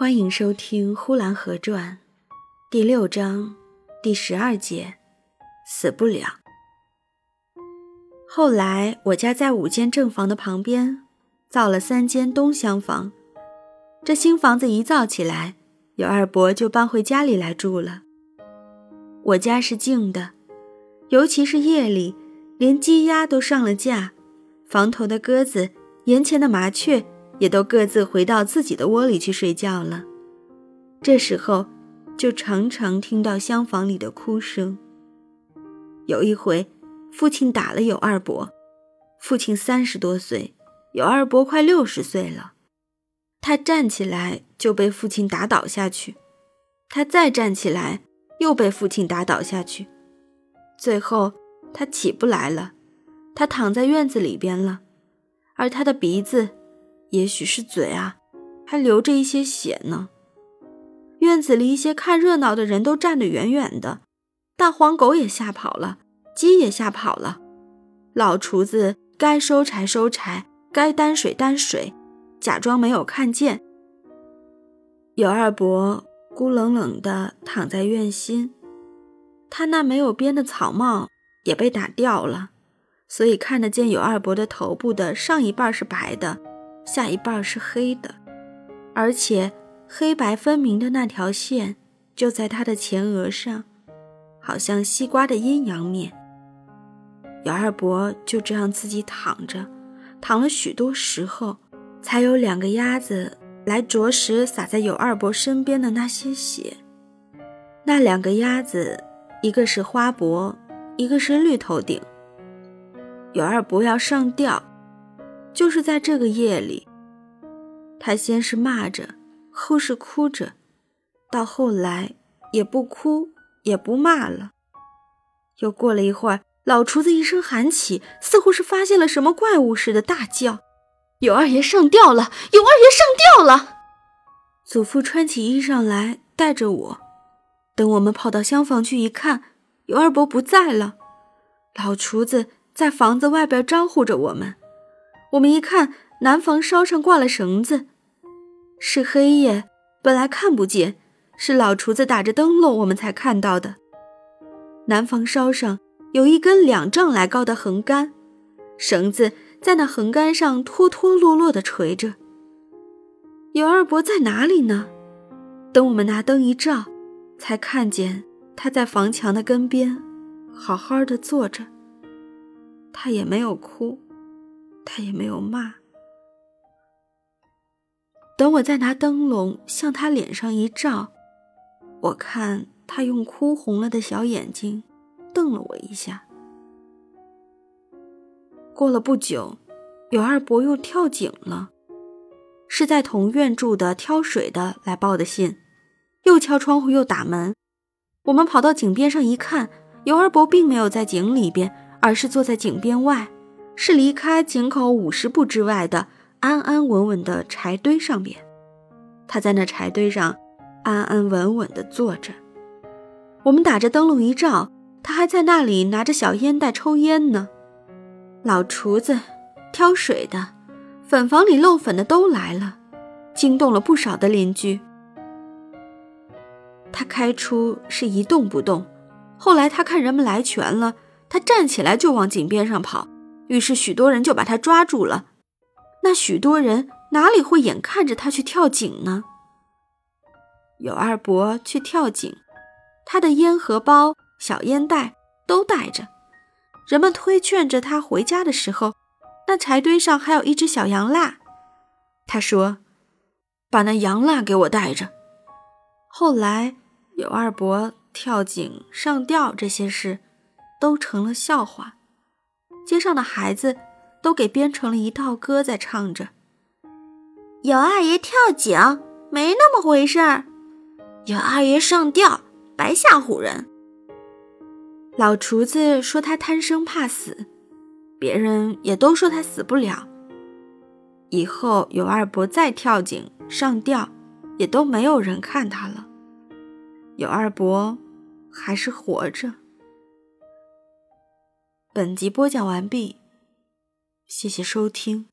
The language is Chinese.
欢迎收听《呼兰河传》第六章第十二节，死不了。后来我家在五间正房的旁边造了三间东厢房，这新房子一造起来，有二伯就搬回家里来住了。我家是静的，尤其是夜里，连鸡鸭都上了架，房头的鸽子，檐前的麻雀。也都各自回到自己的窝里去睡觉了。这时候，就常常听到厢房里的哭声。有一回，父亲打了有二伯，父亲三十多岁，有二伯快六十岁了。他站起来就被父亲打倒下去，他再站起来又被父亲打倒下去，最后他起不来了，他躺在院子里边了，而他的鼻子。也许是嘴啊，还流着一些血呢。院子里一些看热闹的人都站得远远的，大黄狗也吓跑了，鸡也吓跑了。老厨子该收柴收柴，该担水担水，假装没有看见。有二伯孤冷冷地躺在院心，他那没有边的草帽也被打掉了，所以看得见有二伯的头部的上一半是白的。下一半是黑的，而且黑白分明的那条线就在他的前额上，好像西瓜的阴阳面。姚二伯就这样自己躺着，躺了许多时候，才有两个鸭子来啄食洒在有二伯身边的那些血。那两个鸭子，一个是花脖，一个是绿头顶。有二伯要上吊。就是在这个夜里，他先是骂着，后是哭着，到后来也不哭也不骂了。又过了一会儿，老厨子一声喊起，似乎是发现了什么怪物似的，大叫：“有二爷上吊了！有二爷上吊了！”祖父穿起衣裳来，带着我。等我们跑到厢房去一看，尤二伯不在了。老厨子在房子外边招呼着我们。我们一看，南房梢上挂了绳子，是黑夜，本来看不见，是老厨子打着灯笼，我们才看到的。南房梢上有一根两丈来高的横杆，绳子在那横杆上脱脱落落的垂着。有二伯在哪里呢？等我们拿灯一照，才看见他在房墙的根边，好好的坐着。他也没有哭。他也没有骂。等我再拿灯笼向他脸上一照，我看他用哭红了的小眼睛瞪了我一下。过了不久，尤二伯又跳井了，是在同院住的挑水的来报的信，又敲窗户又打门。我们跑到井边上一看，尤二伯并没有在井里边，而是坐在井边外。是离开井口五十步之外的安安稳稳的柴堆上面，他在那柴堆上安安稳稳地坐着。我们打着灯笼一照，他还在那里拿着小烟袋抽烟呢。老厨子、挑水的、粉房里漏粉的都来了，惊动了不少的邻居。他开出是一动不动，后来他看人们来全了，他站起来就往井边上跑。于是许多人就把他抓住了。那许多人哪里会眼看着他去跳井呢？有二伯去跳井，他的烟盒包、小烟袋都带着。人们推劝着他回家的时候，那柴堆上还有一只小羊蜡。他说：“把那羊蜡给我带着。”后来有二伯跳井、上吊这些事，都成了笑话。街上的孩子都给编成了一套歌，在唱着：“有二爷跳井，没那么回事儿；有二爷上吊，白吓唬人。”老厨子说他贪生怕死，别人也都说他死不了。以后有二伯再跳井上吊，也都没有人看他了。有二伯还是活着。本集播讲完毕，谢谢收听。